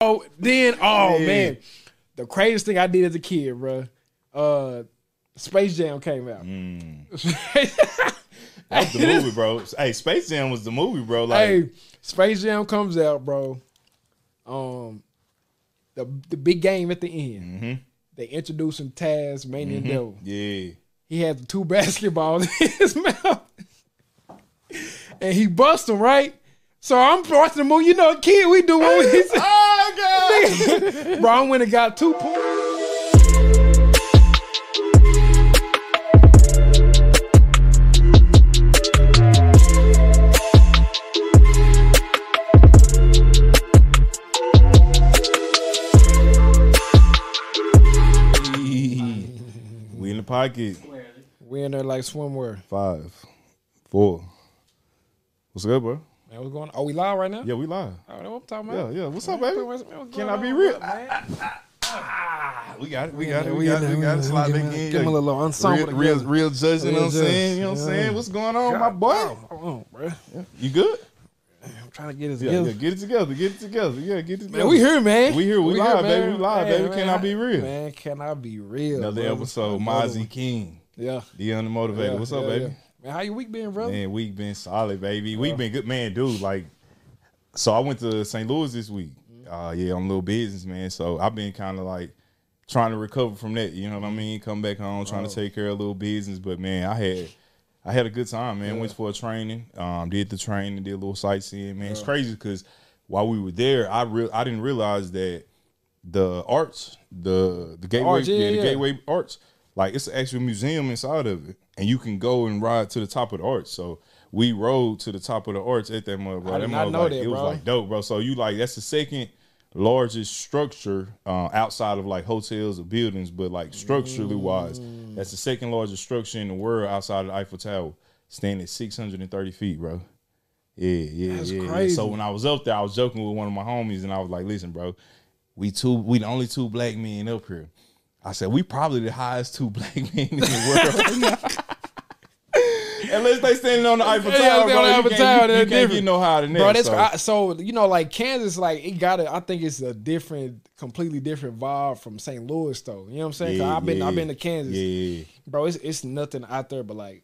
Oh, then oh Yeah. man, the craziest thing I did as a kid, bro. Uh, Space Jam came out. Mm. That was the movie, bro. Hey, Space Jam was the movie, bro. Like, hey, Space Jam comes out, bro. Um, the the big game at the end. Mhm. They introducing Taz, Mania, and Devil. yeah. He had the two basketballs in his mouth, and he bust them right. So I'm watching the movie. You know, kid, we do what we say. Oh. Bro, I went and got two points. we in the pocket. We in there like swimwear. Five, four. What's good, bro? Man, what's going on? Are we live right now? Yeah, we live. Oh, what I'm talking about? yeah. Yeah. What's up, baby? What's- what's Can I be on? real? Man. Ah, we got it. We got it. we We got it. We got it. Slide back Give in. a- give him a little ensemble Real, real, real judging. You know what I'm saying? You know what I'm saying? What's going on, my boy? Hold on, bro. You good? I'm trying to get it together. yeah. Get it together. Get it together. Yeah, get it together. Man, we here, man. We here. We live, baby. We live, Hey, baby. Can I be real? Man, can I be real? Another brother? episode. Mazi. King, Yeah. The Motivator. yeah, What's up, yeah, baby? Yeah. Man, how your week been, bro? Man, we been solid, baby. We been good, man, dude. Like, so I went to St. Louis this week. Uh, yeah, I'm a little business, man. So I've been kind of like trying to recover from that. You know what I mean? Come back home, trying to take care of a little business. But man, I had I had a good time, man. Went for a training. Um, did the training, did a little sightseeing. Man, it's crazy because while we were there, I real I didn't realize that the arch, the the gateway, arch, yeah, yeah, the yeah. gateway arch, like it's an actual museum inside of it, and you can go and ride to the top of the arch. So we rode to the top of the arch at that mother, bro. I that did not know like, that, it was like dope, bro. So you like that's the second largest structure uh, outside of like hotels or buildings, but like structurally wise, Mm. that's the second largest structure in the world outside of the Eiffel Tower, standing at six hundred and thirty feet, bro. Yeah, yeah, That's yeah, yeah. crazy. So when I was up there, I was joking with one of my homies, and I was like, "Listen, bro, we two, we the only two black men up here." I said, "We probably the highest two black men in the world." Unless they standing on the Eiffel Tower, they bro, you can't, you, you can't get no higher than that. Bro, that's so. I, so you know, like Kansas, like it got it. I think it's a different, completely different vibe from St. Louis, though. You know what I'm saying? Yeah, I've been, yeah. I've been to Kansas, yeah, bro. It's it's nothing out there but like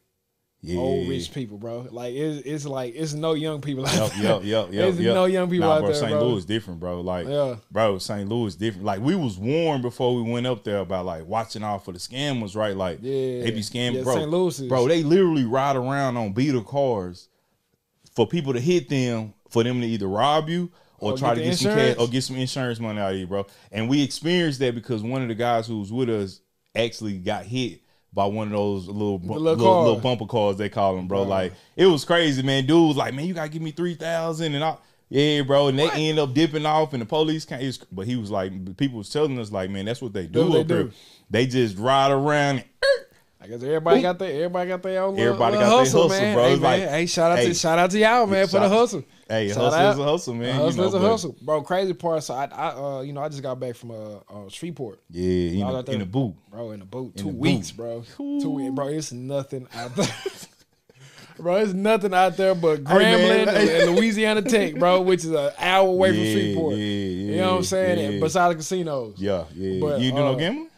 yeah, old rich people, bro. Like it's it's like it's no young people out Yep, there. yep, yep, yep. There's yep. no young people nah, out bro, there, St. bro. Louis different, bro. Like, Yeah. bro, St. Louis different. Like, we was warned before we went up there about like watching out for the scammers, right? Like, Yeah. they be scamming, Yeah, bro. St. Louis is- bro, they literally ride around on beater cars for people to hit them for them to either rob you or, Or try get to get some cash or get some insurance money out of you, bro. And we experienced that because one of the guys who was with us actually got hit by one of those little little little, little bumper cars they call them, bro. Like it was crazy, man. Dude was like, man, you gotta give me three thousand, and I. Yeah, bro, and they end up dipping off, and the police can't. it's- But he was like, people was telling us, like, man, that's what they do. What up they here. do. They just ride around. And, I guess everybody got their everybody got their own Everybody little got their hustle, hustle, man. bro. Hey, man. like- hey, shout out hey, to shout out to y'all, man, for the hustle. Hey, Shout hustle is a hustle, man. A you hustle know, is a hustle, bro. Crazy part. So I, I, uh, you know, I just got back from uh, uh Shreveport, Yeah, in, I was the, out there. in the boot. bro, in the boat. In Two the weeks, boot. bro. Two weeks, bro. It's nothing out there. Bro, it's nothing out there but Grambling man. and, Louisiana Tech, bro, which is an hour away from Yeah, Shreveport. yeah, you know what I'm saying? yeah. And beside the casinos. Yeah, yeah. But, you do uh, no gambling?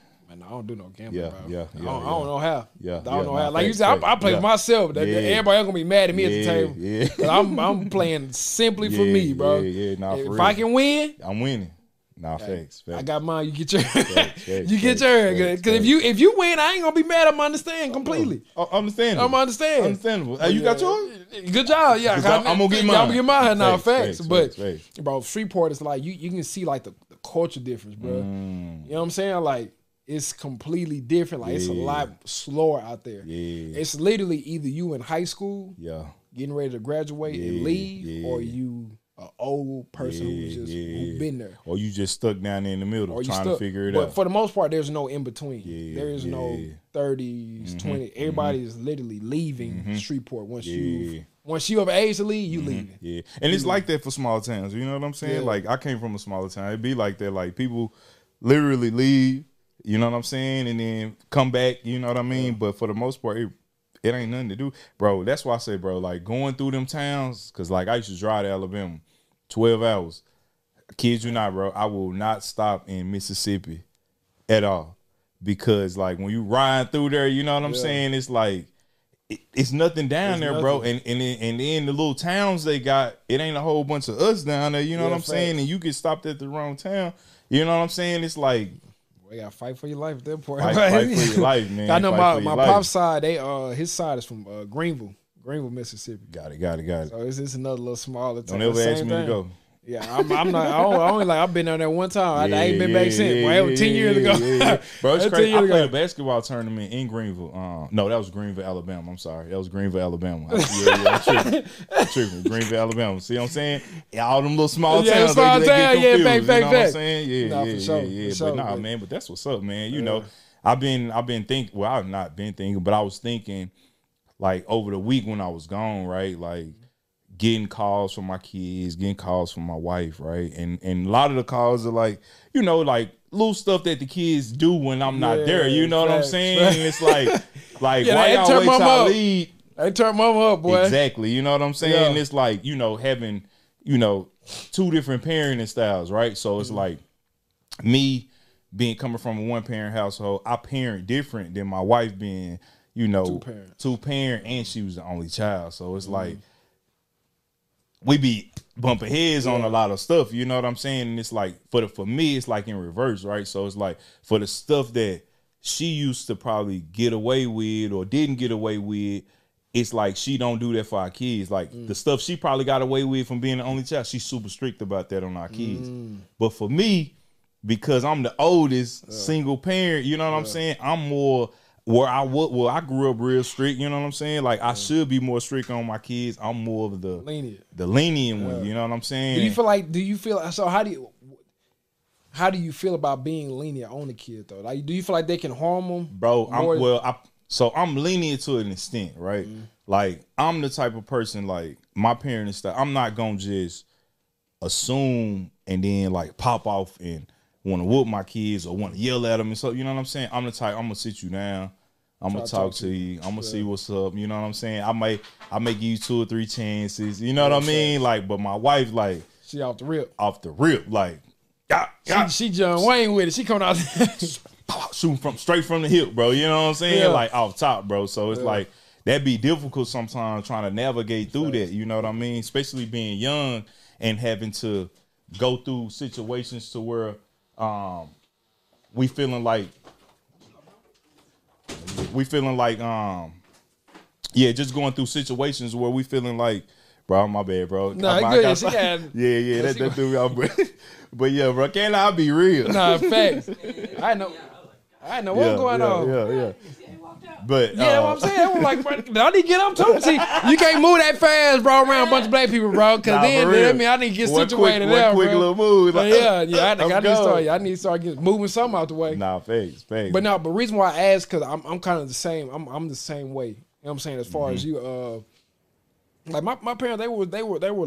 I don't do no gambling, Yeah, bro. yeah, I, don't, I don't know how. Yeah, I don't yeah, know how. Like you said, I, I play yeah. myself. That- Yeah. Everybody else gonna be mad at me at the Yeah, table. yeah. 'Cause I'm I'm playing simply for Yeah, me, bro. yeah, yeah, nah, if I can win, I'm winning. Nah, facts. facts. I got mine. You get your, facts, you get facts, facts, Because if you if you win, I ain't gonna be mad. I'm understand completely. Oh, understandable. I'm understand. Understandable. Hey, you got yours? Good job. Yeah, job. I'm gonna get mine. I'm gonna get mine now. Facts, but bro, Shreveport is like you. You can see like the, the culture difference, bro. Mm. You know what I'm saying? Like it's completely different. Like it's a lot slower out there. Yeah. It's literally either you in high school Yeah. getting ready to graduate and leave, yeah. or you an old person who's Yeah, just yeah. who been there. Or you just stuck down there in the middle Or trying to figure it but out. But for the most part, there's no in between. Yeah, there is no yeah. 30s, 20s. Mm-hmm, mm-hmm. Everybody is literally leaving mm-hmm. Shreveport once Yeah. you once you have age to leave, you leave. Yeah, and it's like that for small towns. You know what I'm saying? Yeah. Like I came from a smaller town. It'd be like that. Like people literally leave. You know what I'm saying, and then come back. You know what I mean? But for the most part, it, it ain't nothing to do, bro. That's why I say, bro, like going through them towns, cause like I used to drive to Alabama, twelve hours. Kids you not, bro. I will not stop in Mississippi at all because, like, when you ride through there, you know what I'm Yeah. saying? It's like it, it's nothing down It's there, bro. And and then- and then the little towns they got, it ain't a whole bunch of us down there. You know Yeah, what I'm saying? And you get stopped at the wrong town. You know what I'm saying? It's like We gotta fight for your life at that point. fight, fight for your life, man. I know Fight my my life. pop's side. They uh his side is from uh, Greenville, Greenville, Mississippi. Got it, got it, got it. So it's just another little smaller town. Don't ever ask me thing. to go. Yeah, I'm, I'm not. I only, I only like I've been down there one time. I, I ain't been Yeah, back since. yeah, was ten years ago. yeah, yeah. Bro, it's crazy. I played a basketball tournament in Greenville. Uh, no, that was Greenville, Alabama. I'm sorry. That was Greenville, Alabama. I, yeah, yeah, I'm tripping. I'm tripping. Greenville, Alabama. See what I'm saying? Yeah, all them little small towns. Yeah, small they, they get yeah, confused, fact, you know what I'm saying? Yeah, Nah, yeah, for sure, yeah, yeah. for sure, but nah, but- man. But that's what's up, man. You know, I've been, I've been thinking. Well, I've not been thinking, but I was thinking, like over the week when I was gone, right? Like getting calls from my kids, getting calls from my wife, right? And and a lot of the calls are like, you know, like little stuff that the kids do when I'm not Yeah, there. You know what I'm saying? facts. And it's like, like Yeah, why y'all turn wait till leave? They turned mama up, boy. Exactly. You know what I'm saying? Yeah. It's like, you know, having, you know, two different parenting styles, right? So Mm-hmm. it's like me being coming from a one parent household, I parent different than my wife being, you know, Two parents. Mm-hmm. two parent and she was the only child. So it's like we be bumping heads on a lot of stuff, you know what I'm saying? And it's like for the for me, it's like in reverse, right? So it's like for the stuff that she used to probably get away with or didn't get away with, it's like she don't do that for our kids. Like Mm. the stuff she probably got away with from being the only child, she's super strict about that on our kids. Mm. But for me, because I'm the oldest single parent, you know what I'm saying? I'm more where I would well, I grew up real strict, you know what I'm saying? Like I should be more strict on my kids. I'm more of the Lenient. the lenient one, you know what I'm saying? Do you feel like? Do you feel so? How do you? How do you feel about being lenient on the kid though? Like, do you feel like they can harm them, bro i'm well i so i'm lenient to an extent right Mm-hmm. like i'm the type of person like my parents stuff i'm not gonna just assume and then like pop off and want to whoop my kids or want to yell at them and so you know what i'm saying i'm the type i'm gonna sit you down i'm gonna talk, talk to to you i'm gonna see what's up you know what i'm saying i might i may give you two or three chances you know what i mean like but my wife like She off the rip. off the rip like yeah, yeah, She, she John Wayne with it. She coming out. shooting from straight from the hip, bro. You know what I'm saying? Yeah. Like off top, bro. So it's Yeah. like that'd be difficult sometimes trying to navigate through that. You know what I mean? Especially being young and having to go through situations to where um we feeling like we feeling like um yeah, just going through situations where we feeling like Bro, my bad, bro. Nah, I- I got- got- yeah, yeah, that, that threw me off. But, but yeah, bro, can I be real? nah, facts. I know. I know what's yeah, going yeah, on. Yeah, yeah. But Yeah, uh, what I'm saying. I'm like, bro, I need to get up too. See, you can't move that fast, bro, around a bunch of black people, bro. Cause Nah, then, then I mean, I need to get One situated quick, there, one quick bro. little move. Like, yeah, yeah, I, I I'm need to start. I need to start getting moving something out the way. Nah, facts, facts. But no, but the reason why I asked because I'm I'm kind of the same. I'm I'm the same way. You know what I'm saying? As far Mm-hmm. as you, uh, like my, my parents, they were they were they were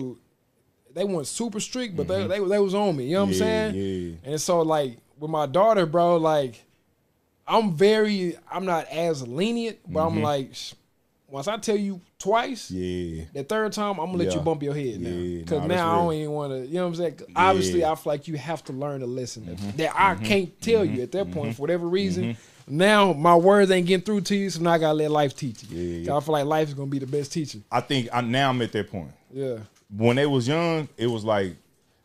they weren't super strict, but they, they they was on me. You know what Mm-hmm. Yeah, I'm saying? yeah. And so like with my daughter, bro, like I'm very I'm not as lenient, but I'm like once I tell you twice, Mm-hmm. yeah, the third time I'm gonna let Yeah. you bump your head now. Yeah, Because nah, now I don't even want to. You know what I'm saying? Obviously, Yeah. Mm-hmm. I feel like you have to learn a lesson that, that I can't tell you at that point for whatever reason. Mm-hmm. Now my words ain't getting through to you, so now I gotta let life teach you. Yeah, 'Cause I feel like life is gonna be the best teacher. I think I, now I'm at that point. Yeah. When they was young, it was like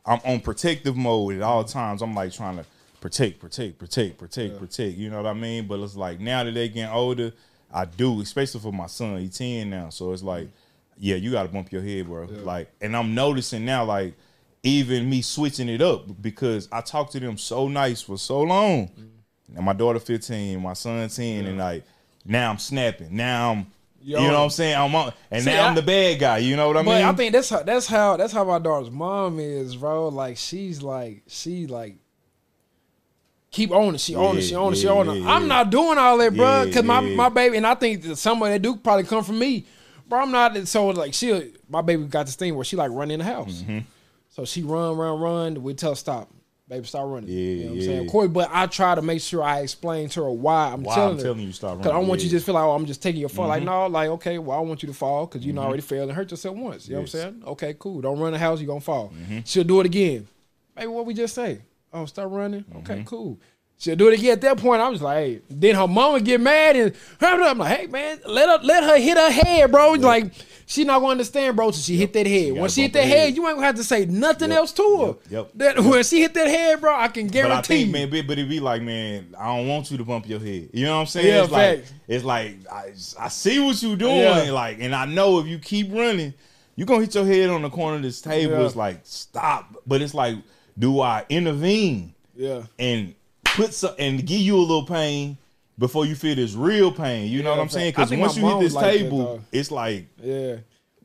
I'm on protective mode at all times. I'm like trying to protect, protect, protect, protect, protect. You know what I mean? But it's like now that they getting older, I do, especially for my son. He's 10 now, so it's like, yeah, you got to bump your head, bro. Like, and I'm noticing now, like, even me switching it up because I talked to them so nice for so long. Mm-hmm. And my daughter 15, my son 10, and like now I'm snapping. Now I'm, Yo. you know what I'm saying? I'm on, and See, now I'm I- the bad guy. You know what I But mean? I think that's how that's how that's how my daughter's mom is, bro. Like she's like she like keep on it. She on it. She on it. She on it. I'm not doing all that, bro. Cause my my baby and I think that some of that do probably come from me, bro. I'm not so like she my baby got this thing where she like run in the house, Mm-hmm. so she run run run. We tell her stop. Baby, stop running. Yeah, you know what I'm yeah. saying? Of course, but I try to make sure I explain to her why I'm Why telling I'm her. telling you stop Cause I don't running, want you to just feel like, oh, I'm just taking your fall. Mm-hmm. Like, no, like, okay, well, I want you to fall because you know already failed and hurt yourself once. You know what I'm saying? Okay, cool. Don't run the house, you're gonna fall. Mm-hmm. She'll do it again. Baby, what we just say? Oh, start running. Mm-hmm. Okay, cool. She'll do it again. At that point, I was like, hey. Then her mama get mad and I'm like, hey man, let her let her hit her head, bro. Like she not gonna understand, bro, till she hit that head. when she hit that head, head. you ain't gonna have to say nothing Yep, else to her. yep, yep. That when she hit that head, bro, I can But guarantee I think, man, but, but it be like, man, I don't want you to bump your head. You know what I'm saying? Yeah, it's like, it's like I, I see what you doing, Yeah. like, and I know if you keep running, you're gonna hit your head on the corner of this table. Yeah. It's like stop, but it's like, do I intervene yeah. and put some and give you a little pain before you feel this real pain? You know what I'm saying? Because once you hit this like table, it's like Yeah.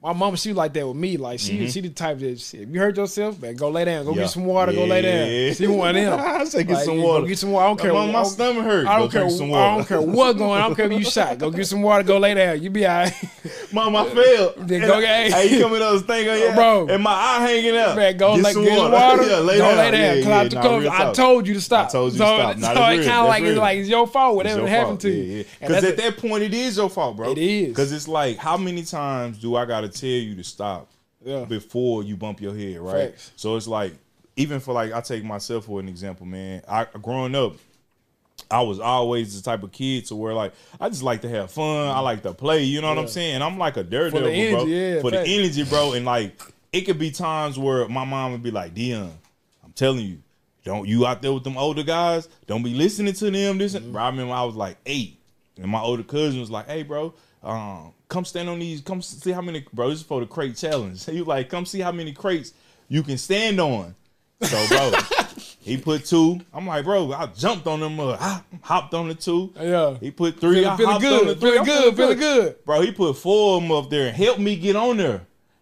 My mom, she like that with me. Like she, Mm-hmm. she the type that if you hurt yourself, man, go lay down, go Yeah. get some water, go lay Yeah. down. She one of them. I say get Like, some go water. Get some water. I don't care. My, my stomach hurt. I don't care. drink some I don't care what going. I don't care if you shot. Go get some water. Go lay down. You be alright. Mom, I fell. Then go get- Hey, you coming up thing on your Bro. and my eye hanging out. Man, go Get like some get some water. yeah, lay go down. lay down. Yeah, Cause yeah, I, nah, I told you to stop. I told you so, to stop. So it kind of like it's like it's your fault. Whatever happened to Yeah, you. Because at that point, it is your fault, bro. It is. Because it's like, how many times do I got to tell you to stop Yeah. before you bump your head, right? Facts. So it's like, even for like, I take myself for an example, man. I growing up, I was always the type of kid to where like I just like to have fun. I like to play. You know what I'm Yeah. saying? I'm like a daredevil, bro. energy, yeah, for the energy, bro. And like it could be times where my mom would be like, Deon, I'm telling you, don't you out there with them older guys, don't be listening to them. This Mm-hmm. bro, I remember I was like eight, and my older cousin was like, Hey, bro, um, come stand on these, come see how many bro, this is for the crate challenge. He was like, come see how many crates you can stand on. So, bro, he put two. I'm like, bro, I jumped on them. Uh, I hopped on the two. Yeah. He put three. I Feeling, feeling hopped on the good. three. Feeling good. Feeling good. Bro, he put four of them up there and helped me get on there.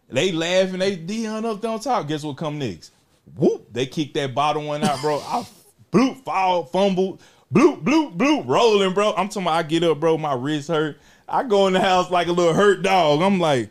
They laughing. They Deon up there on top. Guess what come next? Whoop! They kicked that bottom one out, bro. I bloop, fall, fumbled, bloop, bloop, bloop, rolling, bro. I'm talking about I get up, bro. My wrist hurt. I go in the house like a little hurt dog. I'm like,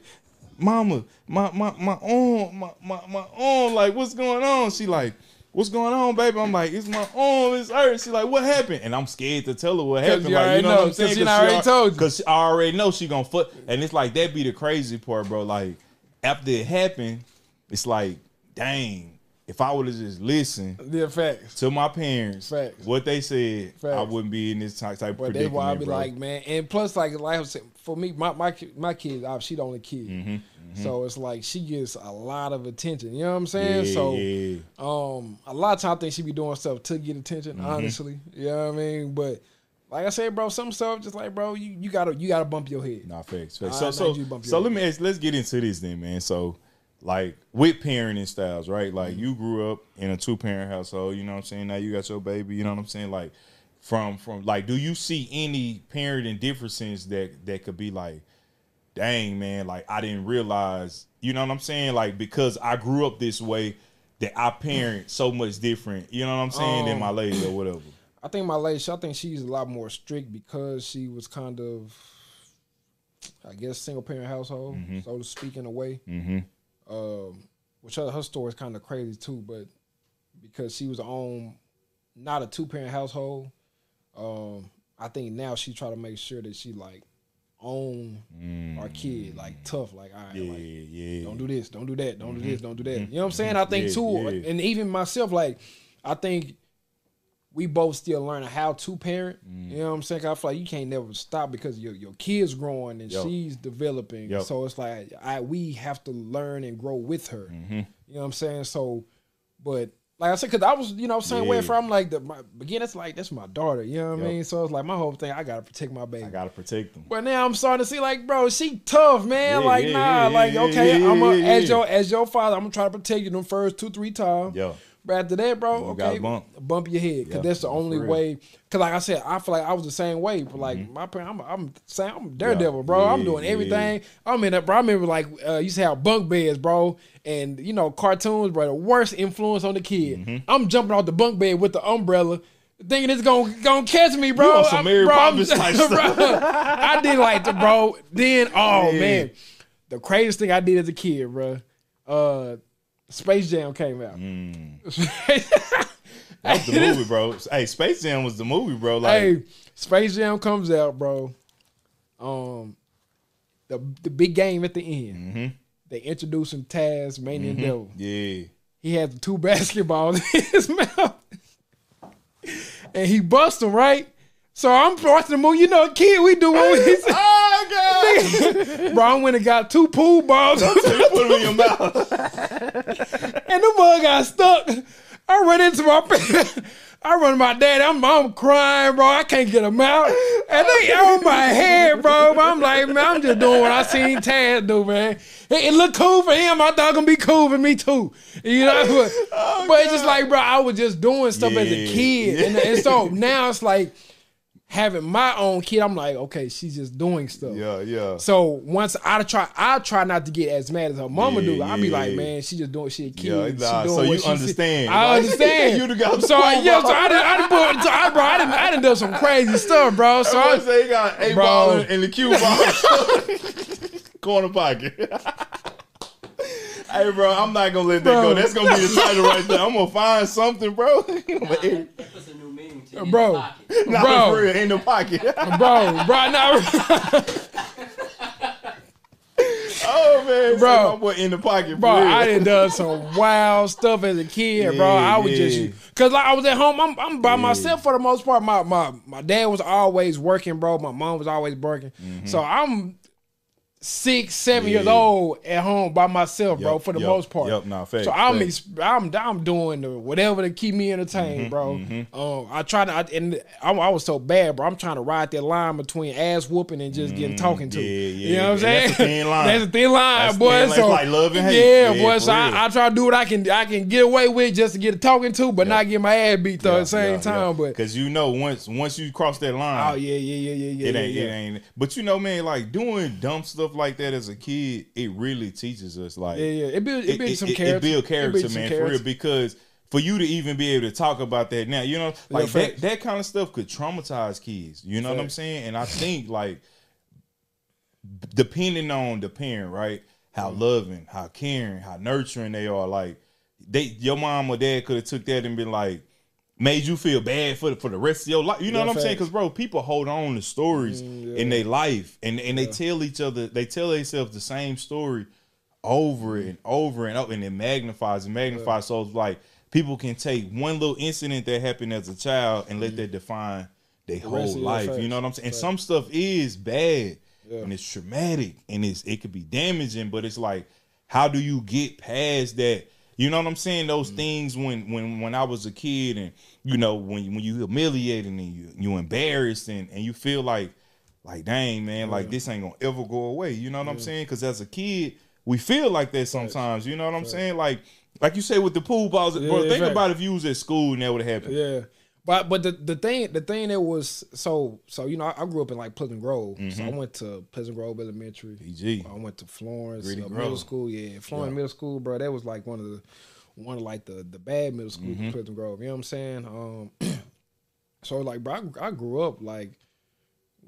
Mama, my my my arm, my my my arm. Like, what's going on? She like. What's going on, baby? I'm like, it's my arm, it's hurt. She like, what happened? And I'm scared to tell her what happened. you Like, you know, know, what I'm 'cause saying? she already told you. Cause I already know she gonna fuck, and it's like that be the crazy part, bro. Like after it happened, it's like, dang, if I would have just listened Yeah, facts. to my parents, Facts. what they said, I wouldn't be in this type, type of But that's predicament, why I be bro. like, man, and plus, like, like I was saying, for me, my my my kid, uh, she the only kid, Mm-hmm, so it's like she gets a lot of attention. You know what I'm yeah, saying? so, yeah. um, a lot of times I think she be doing stuff to get attention. Mm-hmm. Honestly, you know what I mean? But like I said, bro, some stuff just like, bro, you, you gotta you gotta bump your head. Nah, facts. facts. So, so, so your let me ask, let's get into this then, man. So, like with parenting styles, right? Mm-hmm. Like you grew up in a two parent household. You know what I'm saying? Now you got your baby. You know what I'm saying? Like from from like, do you see any parenting differences that that could be like, dang man, like I didn't realize. You know what I'm saying? Like because I grew up this way, that I parent so much different. You know what I'm saying than Um, my lady or whatever. I think my lady, I think she's a lot more strict because she was kind of, I guess, single parent household, so to speak, in a way. Mm-hmm. Um, which her, her story is kind of crazy too, but because she was on not a two parent household, um, I think now she try to make sure that she like own our kid like tough, like all right, Mm. Yeah, like yeah. don't do this, don't do that, don't do this, don't do that. You know what I'm saying? I think Yeah, too, yeah. and even myself, like I think we both still learning how to parent. Mm. You know what I'm saying? 'Cause I feel like you can't never stop because your your kid's growing and she's developing. So it's like I we have to learn and grow with her. Mm-hmm. You know what I'm saying? So, but like I said, because I was you know same way Yeah. from like the my, again. That's like that's my daughter. You know what. I mean? So it's like my whole thing. I gotta protect my baby. I gotta protect them. But now I'm starting to see like, bro, she tough, man. Yeah, like, yeah, nah, like, okay, I'm a, as your as your father, I'm gonna try to protect you them first two, three times. Yeah. But after that, bro, okay, bump. your head because Yeah, that's the only way. Because like I said, I feel like I was the same way. But like my parent, I'm, I'm saying I'm daredevil, bro. I'm Yeah, doing yeah. everything. I'm in that, bro. I remember like uh, used to have bunk beds, bro, and you know cartoons, bro. The worst influence on the kid. Mm-hmm. I'm jumping off the bunk bed with the umbrella. Thinking it's gonna gonna catch me, bro. You some I'm- Mary bro, Poppins type bro, stuff. I did like the bro. Then oh Yeah. man, the craziest thing I did as a kid, bro. Uh, Space Jam came out. That's the movie, bro. Hey, Space Jam was the movie, bro. Like, hey, Space Jam comes out, bro. Um, the the big game at the end. Mm-hmm. They introducing Taz, Mania and Devil. yeah, he had the two basketballs in his mouth, and he bust them right. So I'm watching the movie. You know, kid, we do what we Oh! Bro, I went and got two pool balls, Put them in your mouth. and the mug got stuck. I run into my. I run to my dad. I'm, I'm crying, bro. I can't get them out. And they on my head, bro. I'm like, man, I'm just doing what I seen Taz do, man. It, it look cool for him. I thought it gonna be cool for me too. You know, but, oh, but it's just like, bro, I was just doing stuff as a Yeah. kid, and, and so now it's like having my own kid. I'm like, okay, she's just doing stuff. Yeah, yeah. So once I try, I try not to get as mad as her mama Yeah, do. I be yeah. like, man, she just doing she a kid. Yeah, She nah, doing so you she see- understand. I understand. you done got so I, the yeah, ball. so I done, I done put, so I, bro, I done, I done done some crazy stuff, bro. So I I, say he got a Bro. ball in, in the cue ball. Corner pocket. hey, bro, I'm not gonna let that Bro. go. That's gonna be the title right there. I'm gonna find something, bro. in Bro. the pocket. Not Bro. for real, in the pocket. bro, bro, now, oh man, Bro. bro, my boy in the pocket, bro, for real. I done done some wild stuff as a kid, bro. I was yeah. just cause like I was at home. I'm, I'm by myself for the most part. My my my dad was always working, bro. My mom was always working. Mm-hmm. So I'm six, seven years Mm-hmm. Old at home by myself, bro, for the yup, most part. yup, nah, facts, so I'm, facts. ex- I'm I'm doing the, whatever to keep me Mm-hmm, entertained, bro. Um, I try to, I, and I, I was so bad, bro. I'm trying to ride that line between ass whooping and just getting talking to. Mm, yeah, You yeah, know what I'm saying? that's a thin line. that's a thin line, That's boy. thin line. So like love and hate. Yeah, Yeah, boy. So I. I try to do what I can. I can get away with just to get a talking to, but not get my ass beat though at the same time. But because you know once once you cross that line, oh yeah, yeah, yeah, yeah, yeah. it ain't yeah, it yeah. ain't. But you know, man, like doing dumb stuff like that as a kid, it really teaches us like Yeah, yeah. It builds it, builds some character. It build character, builds some man, for real. Because for you to even be able to talk about that now, you know, like that, that kind of stuff could traumatize kids. You know what I'm saying? And I think like depending on the parent, right? How Mm. loving, how caring, how nurturing they are. Like they, your mom or dad could have took that and been like, made you feel bad for the, for the rest of your life. You know Yeah, what I'm saying? Because bro, people hold on to stories Mm, yeah. in their life, and and they tell each other, they tell themselves the same story over and over and over, and it magnifies and magnifies. So it's like people can take one little incident that happened as a child and let that define their rest whole life. facts. You know what I'm saying? And Facts. some stuff is bad Yeah. and it's traumatic and it's it could be damaging, but it's like, how do you get past that? You know what I'm saying? Those Mm-hmm. things when when when I was a kid and you know when when you humiliated and you you embarrassed and, and you feel like like dang man like this ain't gonna ever go away. You know what I'm saying? Because as a kid we feel like that sometimes. You know what I'm saying? Like like you say with the pool balls, bro. yeah, Think facts. about if you was at school and that would have happened. Yeah. But but the, the thing the thing that was so so you know I, I grew up in like Pleasant Grove so I went to Pleasant Grove Elementary PG. I went to Florence uh, middle school yeah Florence Yeah. middle school bro that was like one of the one of like the the bad middle school Mm-hmm. in Pleasant Grove you know what I'm saying um so like bro I, I grew up like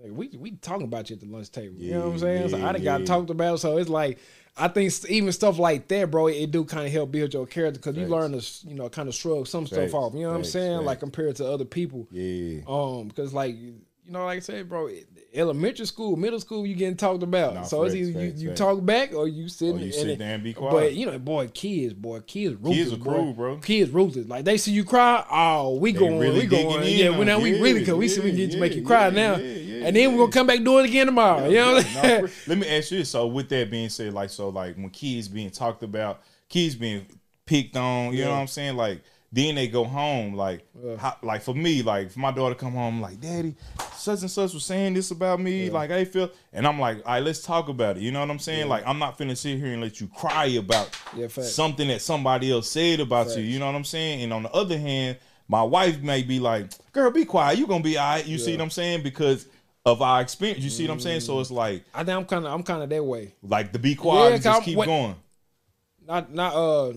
like, we we talking about you at the lunch table. you know what I'm Yeah, saying? so yeah, I done got talked about. So it's like I think even stuff like that, bro, it do kind of help build your character because you learn to you know kind of shrug some Facts, stuff off. You know what I'm facts, saying? Like compared to other people. Yeah. Um, because like you know, like I said, bro, elementary school, middle school, you getting talked about. Nah, so it's either you, you talk back or you sit Or you sit there and be quiet. But you know, boy, kids, boy, kids ruthless. Kids are cruel, bro. Kids ruthless. Like they see you cry, oh, we They going, really we going. Yeah, on we now we it. really cause we see we Yeah, get to make you cry yeah, now, yeah, yeah, and then we're gonna come back do it again tomorrow. you know what I'm saying? let me ask you this. So with that being said, like so like when kids being talked about, kids being picked on, you know what I'm saying? Like then they go home, like how, like for me, like if my daughter come home, like, Daddy, such and such was saying this about me, like I feel and I'm like, all right, let's talk about it. You know what I'm saying? Like I'm not finna sit here and let you cry about Yeah, something that somebody else said about you. You know what I'm saying? And on the other hand, my wife may be like, "Girl, be quiet. You gonna be all right." You see what I'm saying? Because of our experience. You see what I'm saying? So it's like, I think I'm kind of I'm kind of that way. like to be quiet Yeah, and just keep what- going. Not not uh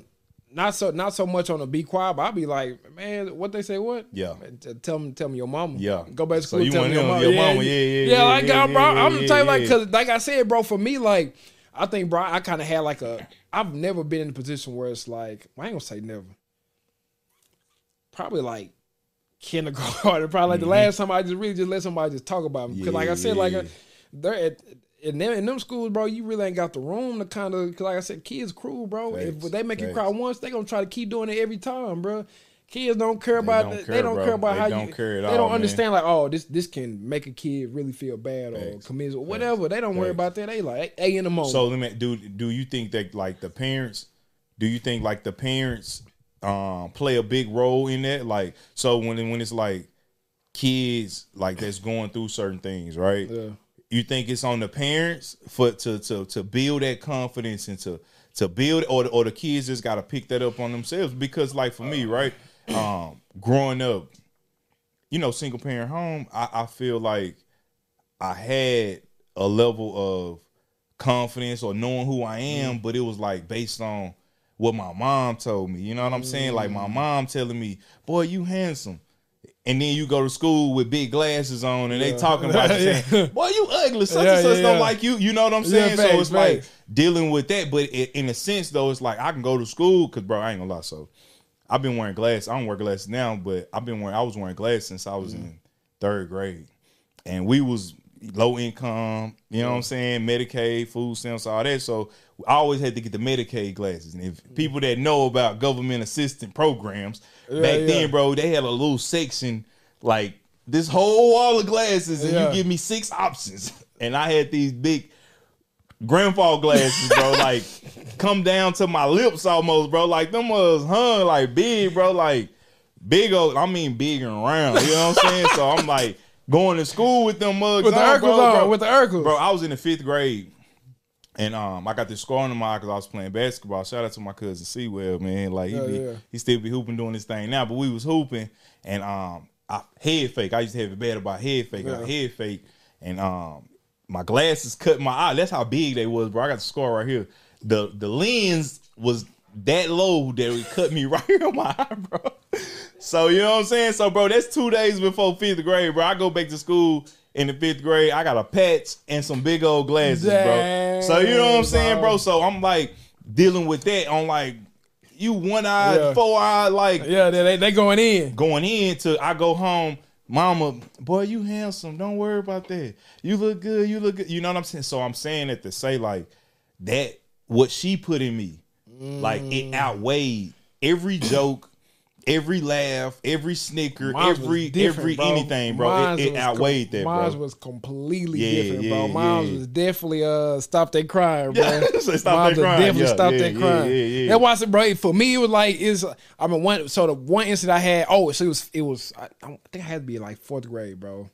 not so not so much on the be quiet, but I'll be like, man, what they say, what? Yeah. Man, t- tell me, tell me your mama. Yeah. go back to So school. you tell want me your mama. your mama, yeah, yeah, yeah, like yeah, I'm, bro, yeah, I'm yeah, telling you, like, cause like I said, bro, for me, like, I think, bro, I kind of had like a, I've never been in a position where it's like, well, I ain't gonna say never. Probably like kindergarten, probably like the last time I just really just let somebody just talk about me. Cause like I said, like Mm-hmm. Yeah. they're at in them, in them schools, bro, you really ain't got the room to kind of, like I said, kids cruel, bro. Facts, if they make you cry once, they gonna try to keep doing it every time, bro. Kids don't care They about don't they don't bro. care about They how don't you care at they all, don't man. understand like oh this this can make a kid really feel bad or Facts. commit or whatever. They don't worry about that. They like they in the moment. So let me do. Do you think that like the parents? Do you think like the parents um play a big role in that? Like so when when it's like kids like that's going through certain things, right? yeah. You think it's on the parents for to to to build that confidence and to to build or or the kids just got to pick that up on themselves because like for me, right? Um growing up, you know, single parent home, I, I feel like I had a level of confidence or knowing who I am, but it was like based on what my mom told me. You know what I'm saying? Like my mom telling me, "Boy, you handsome." And then you go to school with big glasses on, and they talking about you Yeah. saying, "Boy, you ugly. Such Yeah, and such yeah, don't yeah. like you." You know what I'm Yeah, saying? so facts, it's like dealing with that. But it, in a sense, though, it's like I can go to school because, bro, I ain't gonna lie. So I've been wearing glasses. I don't wear glasses now, but I've been wearing. I was wearing glasses since I was in mm-hmm. third grade, and we was low income. You know what I'm saying? Medicaid, food stamps, all that. So I always had to get the Medicaid glasses. And if mm. people that know about government assistance programs Yeah, back yeah. then, bro, they had a little section like this whole wall of glasses, and Yeah. you give me six options, and I had these big grandpa glasses, bro. like come down to my lips almost, bro. Like them was hung like big, bro. Like big old. I mean big and round. You know what I'm saying? so I'm like going to school with them mugs with the on, bro, bro. with the Urkels. Bro, I was in the fifth grade. And um, I got this scar on my eye because I was playing basketball. Shout out to my cousin Sewell, man. Like he Yeah, be, yeah. he still be hooping doing this thing now. But we was hooping and um, I, head fake. I used to have it bad about head fake. I Yeah. head fake, and um, my glasses cut my eye. That's how big they was, bro. I got the scar right here. The the lens was that low that it cut me right here on my eye, bro. So you know what I'm saying? So bro, that's two days before fifth grade, bro. I go back to school in the fifth grade. I got a patch and some big old glasses, bro. So you know what I'm saying, bro. So I'm like dealing with that on like you one eye, Yeah. four eye, like yeah, they, they going in. going into I go home, mama, boy, you handsome. Don't worry about that. You look good. You look good. You know what I'm saying? So I'm saying it to say like that what she put in me, like Mm. it outweighed every joke, every laugh, every snicker, every every bro. anything, bro. Mine It, it outweighed com- that, Mine was completely Yeah, different, yeah, bro. Mine yeah. was definitely uh stop that crying, bro. Yeah, so stop that crying. Definitely stop that crying. yeah, yeah. I said, bro. For me, it was like is I mean one. So the one incident I had, oh, so it was it was I, I think I had to be in like fourth grade, bro.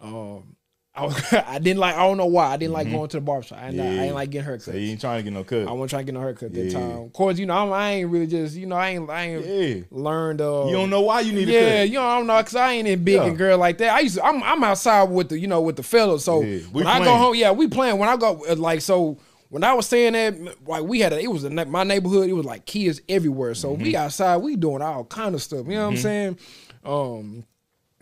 Um, I was I didn't like I don't know why I didn't like going to the barbershop. I, didn't- I Mm-hmm. Ain't like getting haircuts. So you ain't trying to get no cut. I wasn't trying to get no haircut that Yeah. time. Of course, you know I'm, I ain't really just you know I ain't I ain't Yeah. learned. Uh, You don't know why you need yeah, a cut. you know, I don't know, cause I ain't in big Yeah. and girl like that. I used to, I'm, I'm outside with the, you know, with the fellas. So Yeah, when I go home, yeah, we playing. When I go, uh, like, so when I was saying that, like, we had a, it was a, my neighborhood. It was like kids everywhere. So Mm-hmm. we outside, we doing all kind of stuff. You know what I'm saying? Um,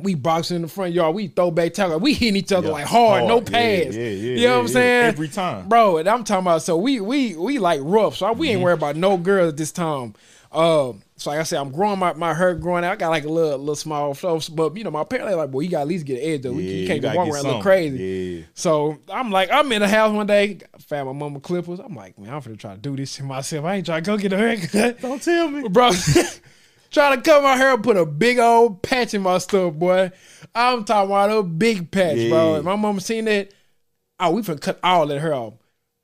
we boxing in the front yard. We throw back tackle. We hitting each other Yeah. like hard, no Hard. Yeah, pads. yeah, yeah, you know what I'm saying? Every time. bro. And I'm talking about. So we we we like rough. So we Mm-hmm. ain't worried about no girls at this time. Um, so like I said, I'm growing my, my hair growing out. I got like a little little small fluffs, but you know my parents like, boy, you got at least get an edge though. We, Yeah, you can't just walk around look crazy. Yeah. So I'm like, I'm in the house one day, found my mama clippers. I'm like, man, I'm finna try to do this to myself. I ain't trying to go get a haircut. Don't tell me. bro. Trying to cut my hair, and put a big old patch in my stuff, boy. I'm talking about a big patch, bro. Yeah. And my mama seen that. Oh, we finna cut all that hair off.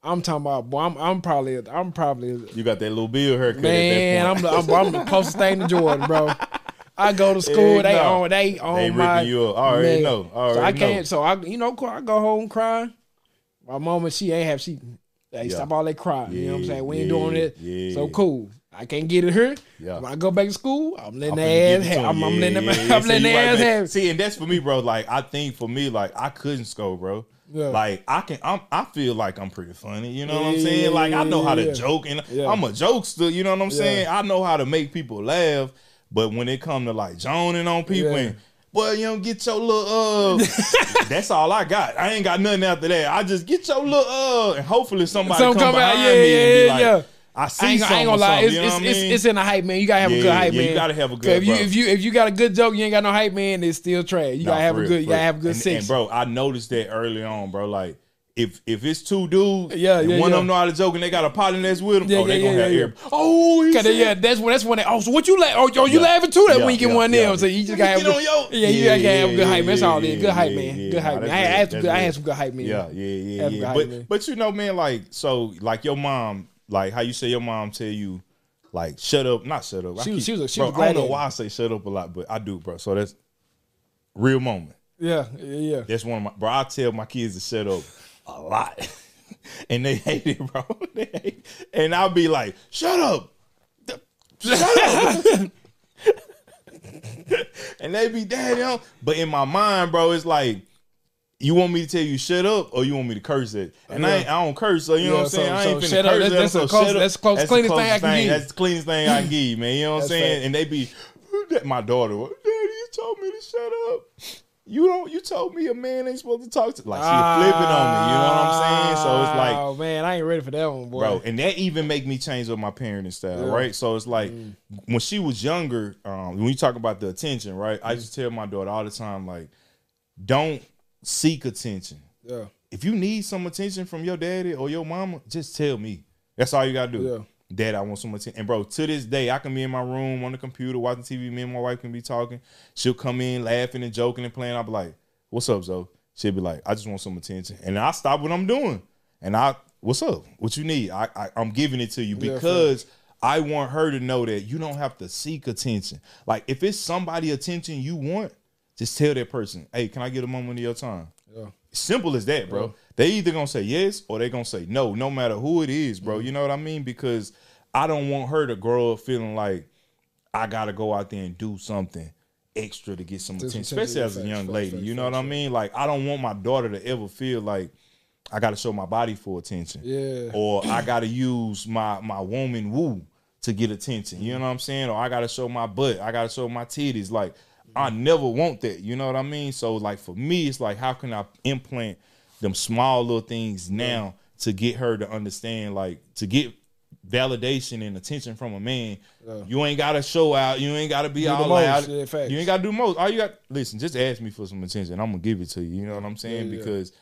I'm talking about, boy. I'm, I'm probably, I'm probably, You got that little bill haircut man. I'm the, I'm, I'm the closest thing to Jordan, bro. I go to school, they no. on, they on They my. ripping you up. I already know. I so I already can't. So I, you know, I go home crying. My mama, she ain't have she. Hey, Yeah. stop all that crying. you know what I'm saying? We ain't yeah, doing it. yeah. So cool. I can't get it here. Yeah. When I go back to school, I'm letting I'm the ass have. I'm. I'm letting them. Yeah, yeah, I'm letting See, the right ass back. have. See, and that's for me, bro. Like I think for me, like I couldn't score, bro. Yeah. Like I can, I'm, I feel like I'm pretty funny. You know what I'm saying? Like I know how to yeah. joke, and Yeah. I'm a jokester. You know what I'm Yeah. saying? I know how to make people laugh. But when it come to like joning on people, Yeah. and boy, you don't get your little uh. that's all I got. I ain't got nothing after that. I just get your little uh, and hopefully somebody Some come, come out, behind yeah, me and be yeah, like, yeah. I see I ain't, I ain't gonna lie. It's, you know it's, I it's, mean? it's in the hype man. You gotta have a good hype yeah, you gotta have a good. if you bro. if you if you got a good joke, you ain't got no hype man. It's still trash. You Nah, gotta have a good. You gotta have a good and, six. And bro, I noticed that early on, bro. Like if if it's two dudes, Yeah, yeah, one yeah. of them know how to joke and they got a partner that's with them, Yeah, oh, they yeah, gonna yeah, have yeah, air. Oh, they, yeah, that's when that's when they. Oh, so what you like? Oh, yo, you Yeah. laughing too? That Yeah, when you get one yeah. in. So you just gotta have on good, yo- yeah, you Yeah, gotta have good hype. man. That's all. Good hype, man. Good hype, man. I had some good. I had some good hype, man. Yeah, yeah, yeah, yeah. But but you know, man, like so, like your mom, like how you say your mom tell you, like shut up, not shut up. I She was- she was a- she bro, was I don't know why I say shut up a lot, but I do, bro. So that's real moment. Yeah, yeah, yeah. That's one of my bro. I tell my kids to shut up a lot, and they hate it, bro. They hate, and I'll be like, "Shut up, shut up," and they be on. But in my mind, bro, it's like. You want me to tell you shut up, or you want me to curse it? And I, ain't, I don't curse, so you know what I'm saying. so- I so ain't finna shut up. That's- that's the so close- shut up. that's the close- That's cleanest thing I can give you. That's the cleanest thing I can give you, man. You know what I'm saying? fact. And they be, that my daughter, Daddy, you told me to shut up. You don't. You told me a man ain't supposed to talk to. Like she flipping on me. You know what I'm saying? So it's like, oh man, I ain't ready for that one, boy. bro, and that even make me change up my parenting style, Yeah. Mm. right? So it's like when she was younger, um, when you talk about the attention, right? I used to tell my daughter all the time, like, don't seek attention. Yeah, If you need some attention from your daddy or your mama, just tell me. That's all you gotta do. Yeah. Dad, I want some attention. And bro, to this day, I can be in my room on the computer watching TV. Me and my wife can be talking. She'll come in laughing and joking and playing. I'll be like, "What's up, Zoe?" She'll be like, "I just want some attention," and I stop what I'm doing and I, "What's up? What you need?" I, I I'm giving it to you Yeah, because I want her to know that you don't have to seek attention. Like if it's somebody attention you want, just tell that person, "Hey, can I get a moment of your time?" yeah, Simple as that, bro. They either gonna say yes or they gonna say no, no matter who it is, Mm-hmm. bro. You know what I mean? Because I don't want her to grow up feeling like I gotta go out there and do something extra to get some attention, especially as a young lady. You know what I mean? Like I don't want my daughter to ever feel like I gotta show my body for attention yeah. or I gotta use my my woman woo to get attention. You know what I'm saying? Or I gotta show my butt. I gotta show my titties. Like I never want that. You know what I mean? So like for me, it's like how can I implant them small little things now to get her to understand, like to get validation and attention from a man. Yeah. You ain't gotta show out. You ain't gotta be the all loud. yeah, you ain't gotta do most. All you got listen, just ask me for some attention. I'm gonna give it to you. You know what I'm saying? Yeah, yeah. Because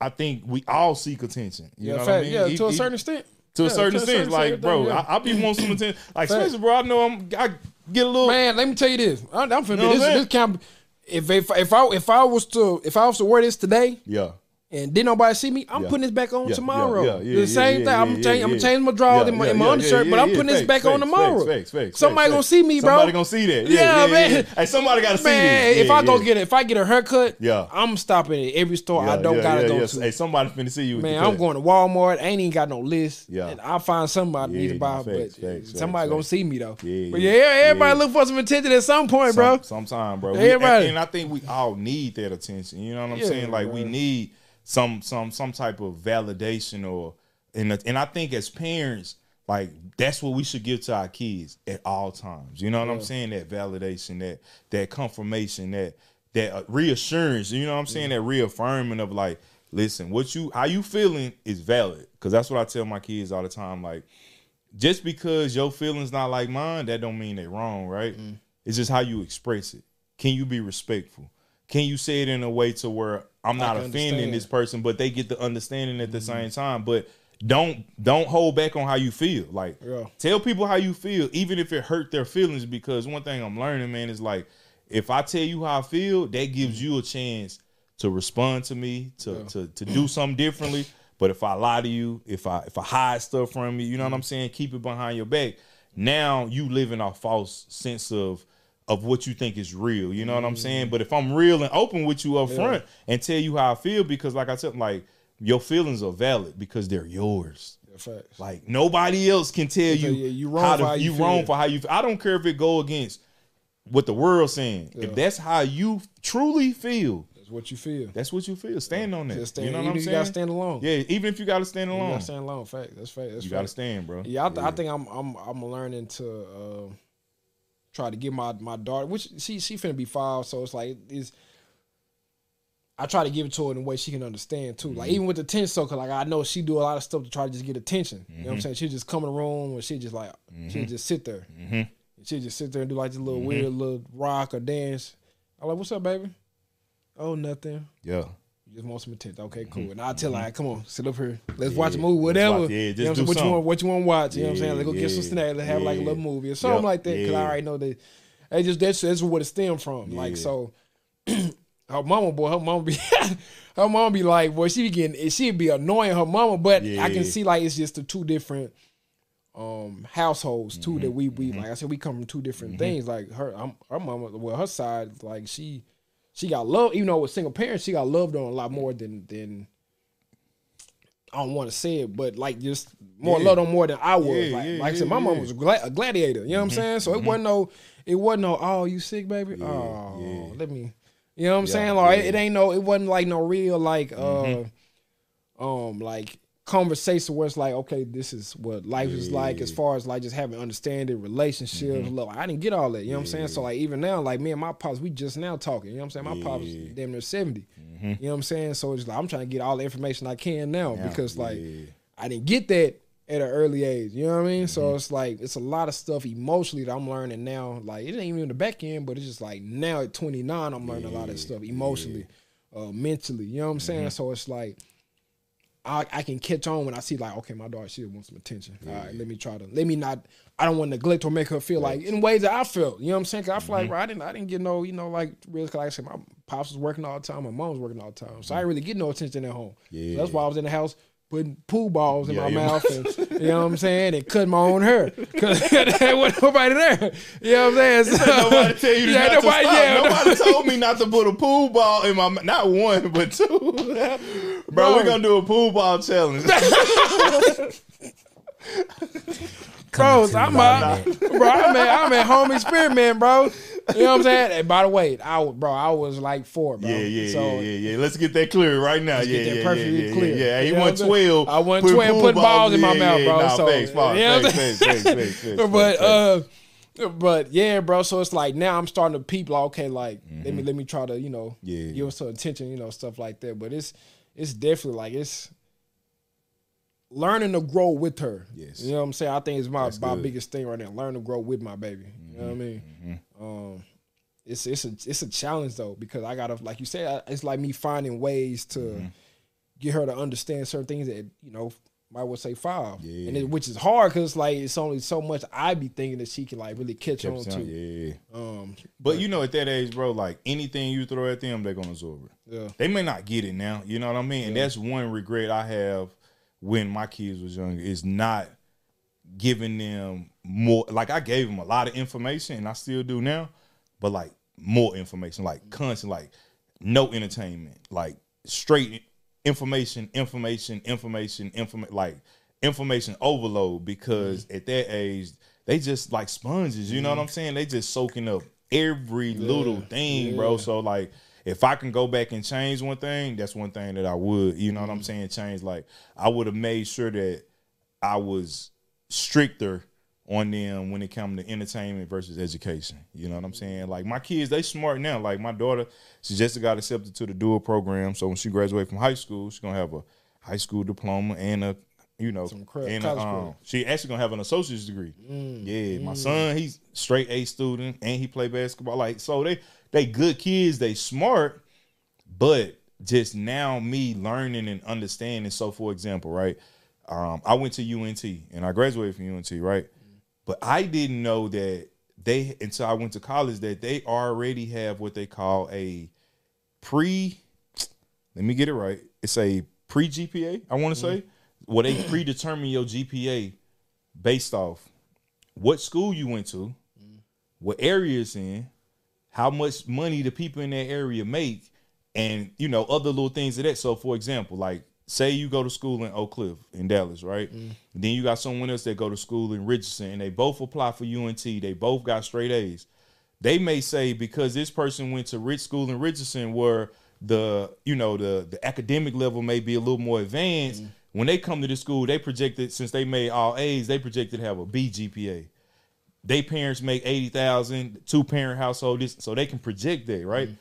I think we all seek attention. You yeah, know fact, what I mean? yeah, E- to a certain extent. to Yeah, a certain extent. Like, bro, yeah. I, I be wanting some attention. Like, especially, bro, I know I'm, I get a little. Man, let me tell you this. I, I'm finna know be this. This camp. If if if I if I was to if I was to wear this today yeah, and didn't nobody see me, I'm Yeah. putting this back on Yeah, tomorrow. yeah, yeah, the same thing. I'm change. I'm my drawers and my, and my undershirt, but I'm putting this back on tomorrow. facts, facts, Somebody facts, gonna see me, bro. Somebody gonna see that. Yeah, man. Hey, somebody gotta see me. Man, this. if I go get it, if I get a haircut, Yeah. I'm stopping at every store I don't gotta go to. Hey, somebody finna see you. With Man, I'm going to Walmart. I ain't even got no list. Yeah. And I'll find somebody I need Yeah, to buy, but somebody gonna see me though. Yeah, but yeah, everybody look for some attention at some point, bro. Sometime, bro. Everybody. and I think we all need that attention. You know what I'm saying? Like we need some some some type of validation or and and I think as parents, like that's what we should give to our kids at all times. You know what I'm saying? That validation, that that confirmation, that that uh, reassurance. You know what I'm saying? That reaffirming of like, listen, what you how you feeling is valid. Because that's what I tell my kids all the time. Like just because your feelings not like mine, that don't mean they wrong, right? Mm. It's just how you express it. Can you be respectful? Can you say it in a way to where I'm not offending understand. this person, but they get the understanding at the Mm-hmm. same time? But don't don't hold back on how you feel. Like Yeah. tell people how you feel, even if it hurt their feelings. Because one thing I'm learning, man, is like if I tell you how I feel, that gives you a chance to respond to me, to to to do something differently. But if I lie to you, if I if I hide stuff from you, you know what I'm saying, keep it behind your back. Now you living a false sense of of what you think is real. You know what I'm saying? But if I'm real and open with you up front and tell you how I feel, because like I said, like your feelings are valid because they're yours. Yeah. Like nobody else can tell you, tell you you wrong how to, how you you wrong for how you. I don't care if it go against what the world's saying. Yeah. If that's how you truly feel, That's what you feel. that's what you feel. Stand on that. Stand, you know what I'm if you gotta stand alone. yeah, even if you got to stand You alone, gotta stand alone. Fact. That's fact. That's you fact. got to stand, bro. Yeah, I, th- I think I'm I'm I'm learning to uh, try to get my my daughter, which she she finna be five, so it's like it's. I try to give it to her in a way she can understand too. Mm-hmm. Like even with the attention, so cause like I know she do a lot of stuff to try to just get attention. You Mm-hmm. know what I'm saying? She just come in the room and she just like she just sit there. Mm-hmm. She just sit there and do like this little weird little rock or dance. I'm like, "What's up, baby?" Oh, nothing. Yeah, You just want some attention. Okay, cool. Mm-hmm. And I'll tell her, come on, sit up here. Let's yeah, watch a movie, whatever. Watch, yeah, just you know, do what you want, what you want to watch. You know what I'm saying? Let's go get some snacks. Let's have like a little movie or something yep. like that. Because I already know that. It just that's that's what it stemmed from. Like so, her mama boy, her mama be, her mama be like, boy, she be getting, she'd be annoying her mama, but I can see like it's just the two different um households too mm-hmm. that we we mm-hmm. like I said we come from two different mm-hmm. things. Like her I'm, her mama, well her side like she she got love even though with single parents she got loved on a lot more than than I don't want to say it, but like just more yeah. loved on more than I was. Yeah, like, yeah, like I said, my mom was a, gladiator. You know what I'm mm-hmm. saying? So it mm-hmm. wasn't no, it wasn't no. Oh, you sick, baby? oh, let me. You know what I'm saying? Like it, it, ain't no. It wasn't like no real like uh, mm-hmm. um, like conversation where it's like, okay, this is what life yeah. is like as far as like just having understanding relationships. Mm-hmm. Look, I didn't get all that. You know yeah. what I'm saying? So like even now, like me and my pops, we just now talking. You know what I'm saying? My pops damn near 70. Mm-hmm. You know what I'm saying? So it's like I'm trying to get all the information I can now because like I didn't get that at an early age. You know what I mean? Mm-hmm. So it's like it's a lot of stuff emotionally that I'm learning now. Like it ain't even in the back end, but it's just like now at 29, I'm learning a lot of stuff emotionally, uh, mentally. You know what I'm saying? Mm-hmm. So it's like I, I can catch on when I see like, okay, my daughter she wants some attention. Yeah, All right, let me try to let me not. I don't want to neglect or make her feel right. like in ways that I felt. You know what I'm saying? Cause I feel mm-hmm. like bro, I didn't I didn't get no you know like real. Cause like I said, my pops was working all the time, my mom was working all the time, so mm-hmm. I didn't really get no attention at home. Yeah. So that's why I was in the house putting pool balls in yeah, my mouth and you know what I'm saying and cutting my own hair because there wasn't nobody there. You know what I'm saying? So, nobody tell you yeah, nobody, to stop. Yeah, nobody told me not to put a pool ball in my not one but two. Bro, Bro. we're gonna do a pool ball challenge. Bro, I'm out, bro. I'm at, I'm at home experiment, bro. You know what I'm saying? And by the way, I was, bro, I was like four, bro. Yeah, yeah, so, yeah, yeah, yeah. Let's get that clear right now. Yeah, yeah, perfectly yeah, clear. Yeah, yeah. He went twelve. I went twelve, putting balls in my mouth, bro. Nah, so, thanks, fine, you know thanks, thanks, thanks, thanks, But uh, but yeah, bro. So it's like now I'm starting to peep. Like, okay, like mm-hmm. let me let me try to you know yeah. give some attention, you know, stuff like that. But it's it's definitely like it's learning to grow with her. Yes. You know what I'm saying? I think it's my, my biggest thing right now. Learn to grow with my baby. Mm-hmm. You know what I mm-hmm. mean? Mm-hmm. Um, it's it's a it's a challenge though because I gotta like you said it's like me finding ways to mm-hmm. get her to understand certain things that you know I would say five, yeah. and it, which is hard because like it's only so much I be thinking that she can like really catch on to. Yeah. Um, but, but, you know, at that age, bro, like anything you throw at them, they're gonna absorb it. Yeah. They may not get it now. You know what I mean? Yeah. And that's one regret I have when my kids was younger is not giving them more. Like I gave them a lot of information, and I still do now, but like more information, like constant, like no entertainment, like straight information, information, information, information, like information overload. Because mm-hmm. at that age, they just like sponges. You mm-hmm. know what I'm saying? They just soaking up every yeah. little thing, yeah. bro. So like if I can go back and change one thing, that's one thing that I would. You know what I'm mm-hmm. saying? Change like I would have made sure that I was stricter on them when it comes to entertainment versus education. You know what I'm saying? Like my kids, they smart now. Like my daughter, she just got accepted to the dual program. So when she graduates from high school, she's gonna have a high school diploma and a you know, and a, um, she actually gonna have an associate's degree. Mm, yeah, mm. my son, he's straight A student and he play basketball. Like so, they they good kids, they smart, but just now me learning and understanding. So, for example, right, um, I went to UNT and I graduated from UNT, right, but I didn't know that they until I went to college that they already have what they call a pre. Let me get it right. It's a pre GPA. I want to mm-hmm. say, well, they predetermine your GPA based off what school you went to, mm-hmm. what area it's in, how much money the people in that area make, and you know other little things of that. So, for example, like say you go to school in Oak Cliff in Dallas, right? Mm. Then you got someone else that go to school in Richardson, and they both apply for UNT. They both got straight A's. They may say because this person went to rich school in Richardson, where the you know the the academic level may be a little more advanced. Mm. When they come to the school, they projected since they made all A's, they projected to have a B GPA they parents make 80,000, two parent household, this, so they can project that, right? Mm-hmm.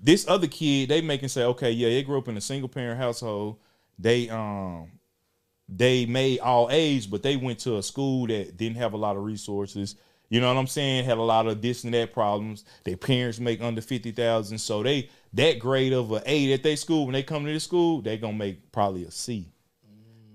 This other kid, they make and say, okay, yeah, they grew up in a single parent household. They um they made all A's, but they went to a school that didn't have a lot of resources. You know what I'm saying? Had a lot of this and that problems. Their parents make under fifty thousand, so they that grade of a A at they school when they come to the school, they gonna make probably a C.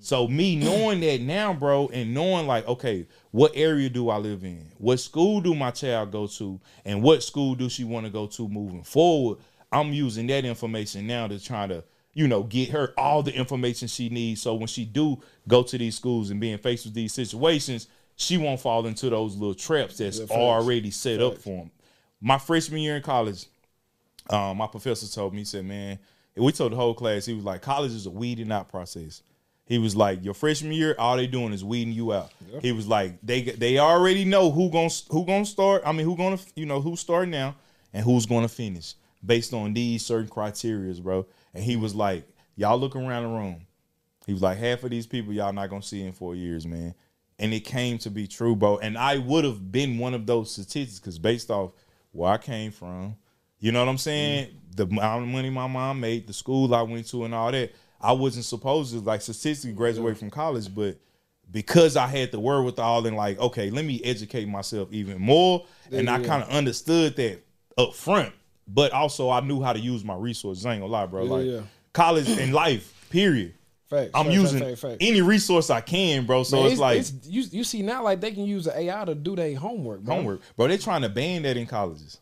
So me knowing that now, bro, and knowing like, okay, what area do I live in? What school do my child go to? And what school do she want to go to moving forward? I'm using that information now to try to, you know, get her all the information she needs. So when she do go to these schools and being faced with these situations, she won't fall into those little traps that's Yeah, already set up for them. My freshman year in college, um, my professor told me, he said, man, we told the whole class, he was like, college is a weeding out process. He was like, your freshman year, all they doing is weeding you out. He was like, they they already know who gonna who gonna start. I mean, who gonna you know who's starting now and who's gonna finish based on these certain criterias, bro. And he was like, y'all look around the room. He was like, half of these people y'all not gonna see in four years, man. And it came to be true, bro. And I would have been one of those statistics because based off where I came from, you know what I'm saying? Mm. The amount of money my mom made, the school I went to, and all that. I wasn't supposed to like statistically graduate from college, but because I had the wherewithal and like, okay, let me educate myself even more, and I Yeah. kind of understood that up front. But also, I knew how to use my resources. I ain't gonna lie, bro. Yeah, like yeah. college and life, period. Facts. I'm facts, using facts, any resource I can, bro. So Man, it's, like you, you see now like they can use the AI to do their homework. Bro. homework, bro. They're trying to ban that in colleges.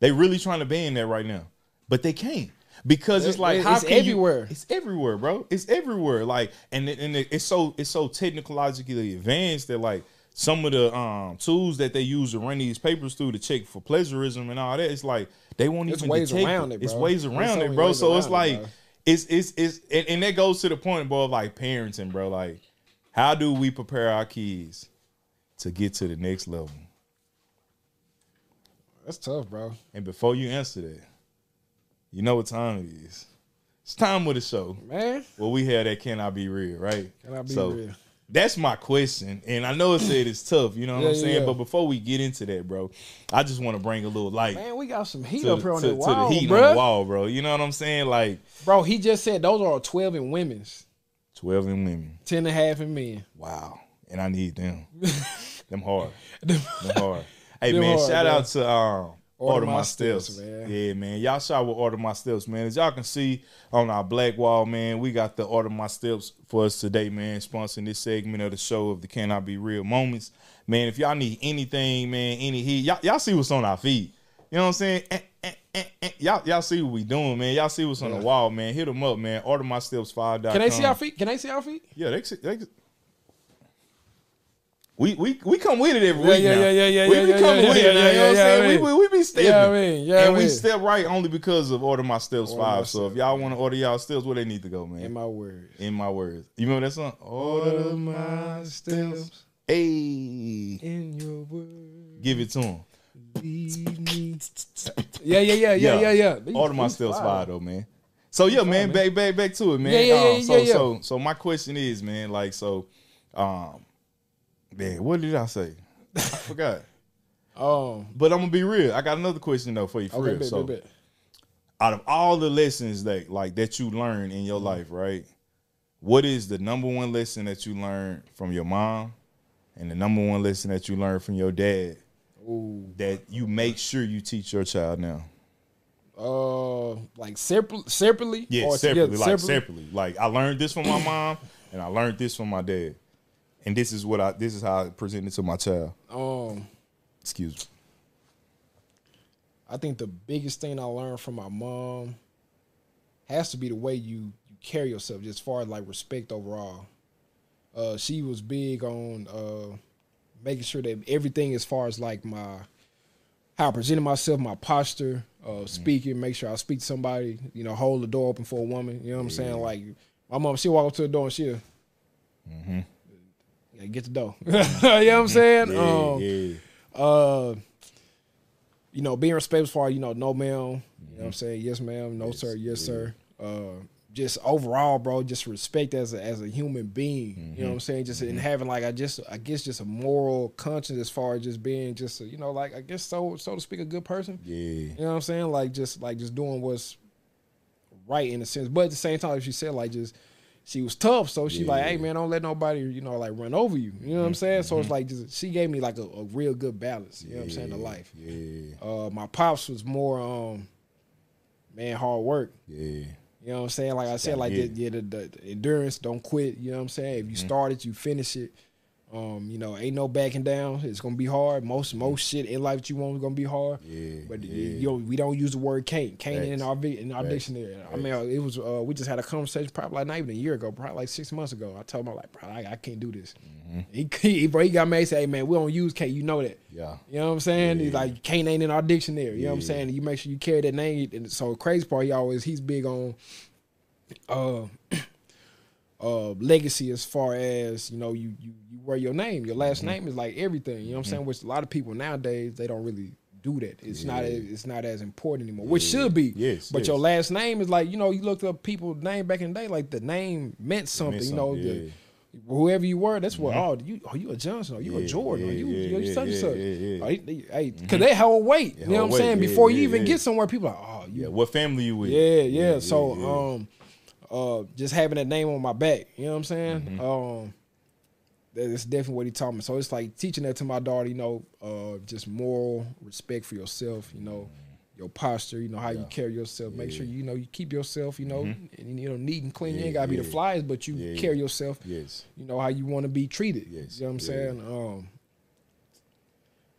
They really trying to ban that right now, but they can't because it's like it- how it's can you- everywhere. it's everywhere, bro. It's everywhere. Like and and it- it's so it's so technologically advanced that like some of the um tools that they use to run these papers through to check for plagiarism and all that. It's like they won't It's even ways around it, It's bro. ways around it, bro. So it's it, like bro. it's it's it's and, and that goes to the point, bro, of like parenting, bro. Like how do we prepare our kids to get to the next level? That's tough, bro. And before you answer that, you know what time it is. It's time with the show. Man, Well, we had that can I be real, right? Can I Be so, Real? That's my question. And I know it said it's tough, you know what Yeah, I'm saying? yeah. But before we get into that, bro, I just want to bring a little light man, we got some heat to, up here on to- the to wall, the heat bro. on the wall, bro. You know what I'm saying? Like Bro, he just said those are 12 in women's, 12 in women. 10 and a half in men. Wow. And I need them. them hard. Them hard. Hey Them man, hard, shout bro. out to um Order, My Steps, Steps. man. Yeah, man. Y'all shot with Order My Steps, man. As y'all can see on our black wall, man, we got the Order My Steps for us today, man, sponsoring this segment of the show of the Can I Be Real moments. Man, if y'all need anything, man, any heat, y'all, y'all see what's on our feet. You know what I'm saying? Eh, eh, eh, eh. Y'all, y'all see what we doing, man. Y'all see what's on the wall, man. Hit them up, man. Order my steps five. Can they see our feet? Can they see our feet? Yeah, they, they we we we come with it every Yeah, week yeah, now. yeah, yeah, yeah, we yeah, be yeah, coming yeah, with yeah, it yeah, you know what I'm yeah, saying? yeah, we, we, we be stepping. Yeah, I mean, yeah, and I we step right only because of Order My Steps Order 5. My So if y'all want to order y'all steps, where they need to go, man? In my words. In my, words. You remember that song? Order my steps. Hey. In your words. Give it to him. Yeah, yeah, yeah, yeah, yeah, yeah. These- Order My Steps 5 though, man. So yeah, man, back back back to it, man. Yeah, yeah, yeah, Um, so yeah, yeah. so so my question is, man, like so um man, what did I say? I forgot. Um, But I'm gonna be real. I got another question though for you, for okay, real. bet, so, bet, bet. out of all the lessons that like that you learn in Mm-hmm. your life, right? What is the number one lesson that you learned from your mom, and the number one lesson that you learned from your dad Ooh. that you make sure you teach your child now? Uh, like separate, separately. Yeah, or separately, together? like separately. Like I learned this from my mom, and I learned this from my dad, and this is what I this is how I present it to my child. Um, Excuse me. I think the biggest thing I learned from my mom has to be the way you, you carry yourself, just as far as like respect overall. Uh, she was big on uh, making sure that everything, as far as like my how I presented myself, my posture, uh, speaking, make sure I speak to somebody, you know, hold the door open for a woman. You know what I'm saying? Like my mom, she'll walk up to the door and she'll. Yeah, get the dough. you know what I'm saying? Yeah, Um, yeah. uh you know being respectful far you know no ma'am. You know what i'm saying? Yes ma'am. No sir. Yes sir. Uh just overall bro just respect as a as a human being. You know what i'm saying? Just in having like i just i guess just a moral conscience as far as just being just a, you know like i guess so so to speak a good person. Yeah. you know what i'm saying? Like just like just doing what's right in a sense. But at the same time if you said like just she was tough so she like hey man don't let nobody you know like run over you you know what i'm saying so it's like just she gave me like a, a real good balance you know what i'm saying to life Yeah. uh, my pops was more um, man, hard work. Yeah. You know what I'm saying? Like I said, like the, yeah, the, the, the endurance, don't quit. You know what I'm saying? If you Mm-hmm. start it, you finish it. Um, you know, ain't no backing down. It's gonna be hard. Most most shit in life that you want is gonna be hard. Yeah, But yeah. you know, we don't use the word can't. Can't in our vi- in our Facts. dictionary. I mean, it was uh, we just had a conversation probably like not even a year ago, probably like six months ago. I told him like, bro, I, I can't do this. Mm-hmm. He, he bro, he got mad. He said, hey man, we don't use can't. You know that. Yeah. You know what I'm saying? He's like can't ain't in our dictionary. You know what I'm saying? You make sure you carry that name. And so crazy part, he always he's big on uh uh legacy as far as you know you you you wear your name. Your last Mm-hmm. name is like everything. You know what I'm saying? Which a lot of people nowadays they don't really do that. It's not it's not as important anymore. Which should be. Yes, But your last name is like you know you looked up people's name back in the day like the name meant something. you know something, the- Mm-hmm. whoever you were, that's what. Oh, you are you a Johnson? Are you a Jordan? yeah, are you, yeah, you yeah, such and such? yeah, yeah. Oh, hey, because they hold weight. You know what I'm saying? yeah, Before you even yeah. get somewhere, people are like, oh, you Yeah. What family you with? yeah, yeah. so yeah. um uh just having that name on my back, you know what I'm saying? Mm-hmm. Um that's definitely what he taught me. So it's like teaching that to my daughter, you know, uh just moral respect for yourself, you know, your posture, you know, how you Mm-hmm. Carry yourself. Make sure Yeah. Mm-hmm. you know you keep yourself, you know, and, you know, neat and clean. you ain't gotta be the yeah. flyest, but you Yeah, carry yourself, Yes. you know, how you want to be treated. Yes, You know what I'm yeah. saying? Um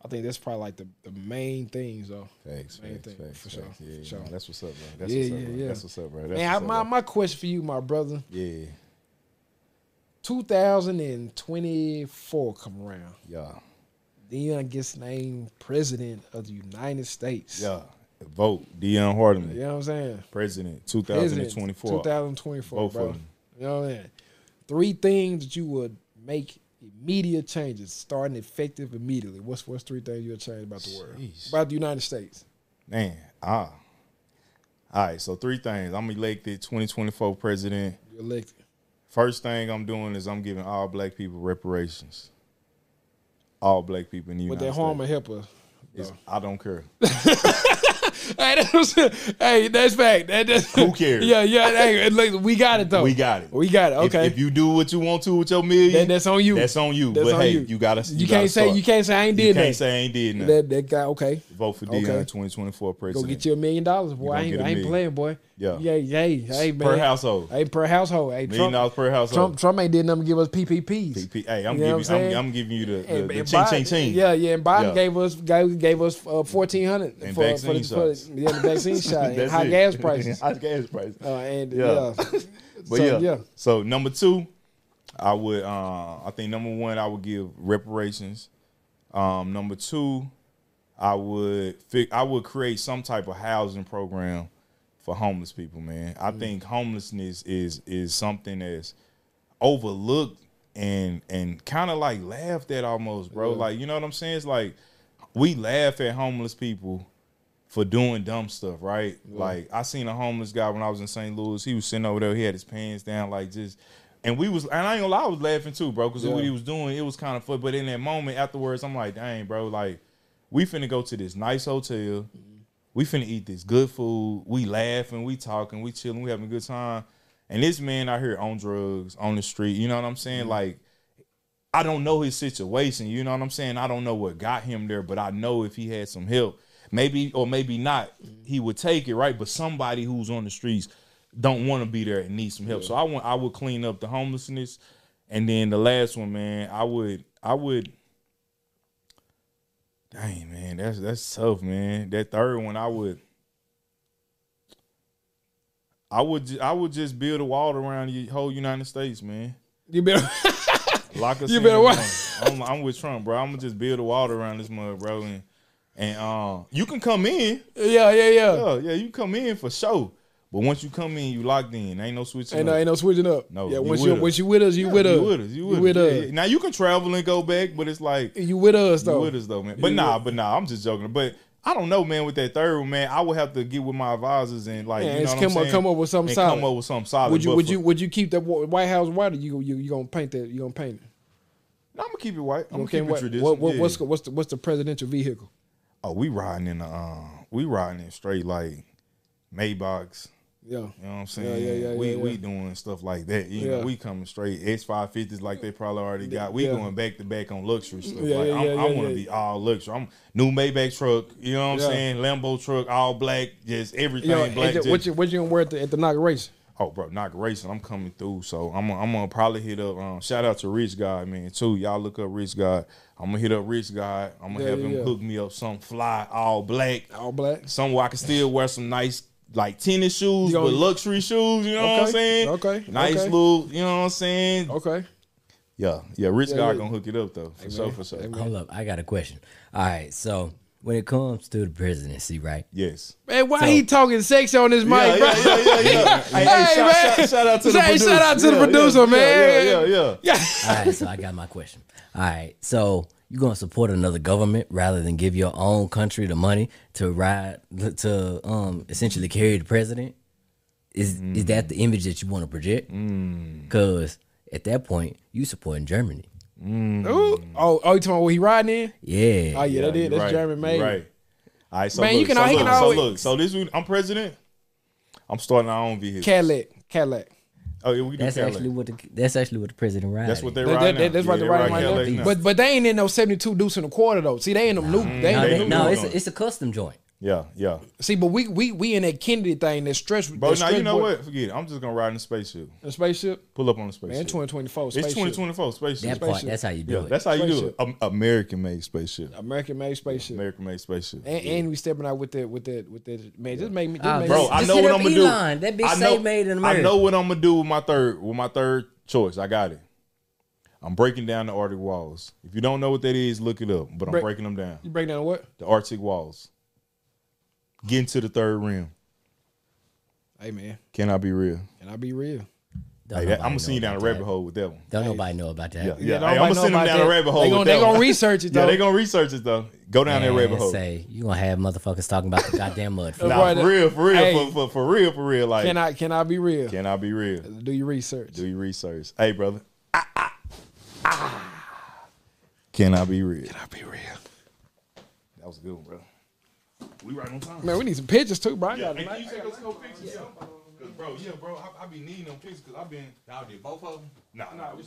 I think that's probably like the, the main things though. Facts, Main facts, thing, facts, for facts. sure, Yeah, for sure. that's what's up, bro. That's Yeah, what's up, yeah, bro. yeah. That's what's up, bro. That's Man, I, up, my, my question for you, my brother. Yeah, 2024 come around. yeah, Deon gets named president of the United States. yeah. Vote Deon Hardeman, You know what I'm saying? president, President, 2024. 2024, Both bro. of them. You know what I'm saying? Three things that you would make immediate changes, starting effective immediately. What's what's three things you would change about the world? Jeez. About the United States. Man, ah. All right, so three things. I'm elected 2024 president. You elected. First thing I'm doing is I'm giving all black people reparations. All black people in the With United that harm States. and help us. I don't care. Hey, that was, hey, that's fact. That, that's, Who cares? Yeah, yeah. Hey, look, we got it though. We got it. We got it. Okay. If, you do what you want to with your million, That- that's on you. That's on you. That's but on hey, you. you, gotta. you, gotta can't say start. you can't say I ain't You did can't that. say I ain't did nothing. That that guy. Okay. Vote for Deon Okay. 2024 Go get you a million dollars, boy. I ain't, I ain't playing, boy. Yeah. Hey, hey, hey, man. per household. Hey, per household. Hey, Million Trump, dollars per household. Trump, Trump ain't did nothing to give us PPPs. PP. Hey, I'm You know giving. I'm, I'm giving you the, the, And- the and ching Biden- ching ching. Yeah, yeah. And Biden Yeah. gave us gave, gave us uh, fourteen hundred for, for, the, for yeah, the vaccine shot and high it. gas prices. high gas prices. Uh, and Yeah. yeah, But So, yeah. yeah. So number two, I would. Uh, I think number one, I would give reparations. Um, number two, I would. Fi- I would create some type of housing program for homeless people. Man, I mm. think homelessness is is something that's overlooked and and kind of like laughed at almost, bro. Yeah. Like you know what I'm saying? It's like we laugh at homeless people for doing dumb stuff, right? Like I seen a homeless guy when I was in St. Louis. He was sitting over there. He had his pants down, like just. And we was, and I ain't gonna lie, I was laughing too, bro, because Yeah. what he was doing, it was kind of fun. But in that moment afterwards, I'm like, dang, bro, like we finna go to this nice hotel. Mm-hmm. We finna eat this good food. We laughing, we talking, we chilling, we having a good time. And this man out here on drugs, on the street, you know what I'm saying? Mm-hmm. Like, I don't know his situation. You know what I'm saying? I don't know what got him there, but I know if he had some help, maybe or maybe not, mm-hmm. he would take it, right? But somebody who's on the streets don't want to be there and need some help. So I want I would clean up the homelessness. And then the last one, man, I would I would Dang man, that's that's tough, man. That third one, I would I would I would just build a wall around the whole United States, man. you better. Lock us You better wa- I'm, I'm with Trump, bro. I'm gonna just build a wall around this mug, bro, and and uh, you can come in. yeah, yeah, yeah. Yeah, yeah, you come in for sure. But once you come in, you locked in. Ain't no switching. Ain't no, up. ain't no switching up. No, yeah. you Once you us. once you with us, you with us. You with us. You with, with us. us. Yeah, yeah. Now you can travel and go back, but it's like You with us you though. with us though, man. But You nah, but nah, I'm just joking. But I don't know, man. With that third one, man, I would have to get with my advisors and like, Yeah, you know what come I'm up- saying? come up with something and solid. Come up with something solid. Would you But would you would you keep that White House white? Or you you you gonna paint that? You gonna paint it? No, I'm gonna keep it white. I'm Okay, gonna keep it what, traditional. what, what, yeah. what's the- what's the what's the presidential vehicle? Oh, we riding in the uh, we riding in straight like Maybachs, Yeah. You know what I'm saying? Yeah, yeah, yeah, we yeah, we doing stuff like that. You know, we coming straight X five fifties like they probably already got. We going back to back on luxury stuff. Yeah, like yeah, I want to be all luxury. I'm new Maybach truck. You know what I'm saying? Lambo truck, all black, just everything Yo, black. just- what you what you gonna wear at the, at the inauguration? Oh, bro, not racing. I'm coming through, so I'm gonna, I'm gonna probably hit up. Um, shout out to Rich God, man, too. Y'all look up Rich God. I'm gonna hit up Rich God. I'm gonna Yeah, have yeah, him yeah. hook me up some fly, all black, All black. somewhere I can still wear some nice like tennis shoes, You gonna- but luxury shoes. You know what I'm saying? okay, Nice okay. little. You know what I'm saying? Okay. Yeah, yeah. Rich Yeah, God yeah. gonna hook it up though, for sure, for sure. Hey. Hold up, I got a question. All right, so when it comes to the presidency, right? Yes. Man, why So- he talking sex on his mic, yeah, bro? yeah, yeah, yeah, yeah. hey, hey, Hey, shout, man. shout, shout out to the Say- producer. shout out to the producer, man. Yeah, yeah, yeah. Yeah. All right, so I got my question. All right, so you gonna support another government rather than give your own country the money to ride to um essentially carry the president? Is is that the image that you want to project? Because at that point, you supporting Germany. Ooh. Oh, oh, you talking about what he riding in? Yeah. Oh yeah, that you is that's right, German made. Right. All right, so Man, look, you can so al- he look, can so always- look, so this week I'm president. I'm starting our own vehicle. Cadillac, Cadillac. Oh yeah, we do That's Cadillac. actually what the that's actually what the president rides. That's what they That- ride that- now. that- that's yeah, what they they're riding ride right Cadillac now. now. But but they ain't in no seventy two deuce in a quarter though. See, they ain't them new. Mm. They No, ain't they they- do no, it it's a, it's a custom joint. Yeah, yeah. See, but we we we in that Kennedy thing that stretch. Bro, that now you know boy- what? Forget it. I'm just gonna ride in the spaceship. The spaceship. Pull up on the spaceship. Man, twenty twenty four. it's 2024 spaceship. That part, Spaceship. that's how you do yeah, it. that's how you do it. American made spaceship. American made spaceship. American made spaceship. And, and we stepping out with that with that with that man. Just make me. Just Ah, make Bro, me, I know what I'm gonna do. That bitch I say know, made in America. I know what I'm gonna do with my third with my third choice. I got it. I'm breaking down the Arctic walls. If you don't know what that is, look it up. But I'm Break- breaking them down. you break down what? The Arctic walls. Getting to the third rim. Hey man, Can I be real? can I be real? Hey, that, I'm gonna send you down a rabbit that. hole with that one. Don't nobody know about that. Yeah, Yeah, yeah. Hey, I'm gonna send them down that. a rabbit hole. They with gonna- they gonna research it, Yeah, though. they gonna research it though. Go down that rabbit hole. Say you gonna have motherfuckers talking about the goddamn mud. Uh, Nah, for real, for real, hey. for, for, for real, for real. Like, Can I can I be real? can I be real? Do your research. Do your research. Hey, brother. Ah, ah, ah. Can I be real? Can I be real? That was a good one, bro. We right on time. Man, we need some pictures too, bro. I Yeah, got hey, you take couple pictures? Yeah. 'Cause, bro, yeah, bro, I, I be needing them pictures because I've been. Y'all did both of them? Nah, nah, we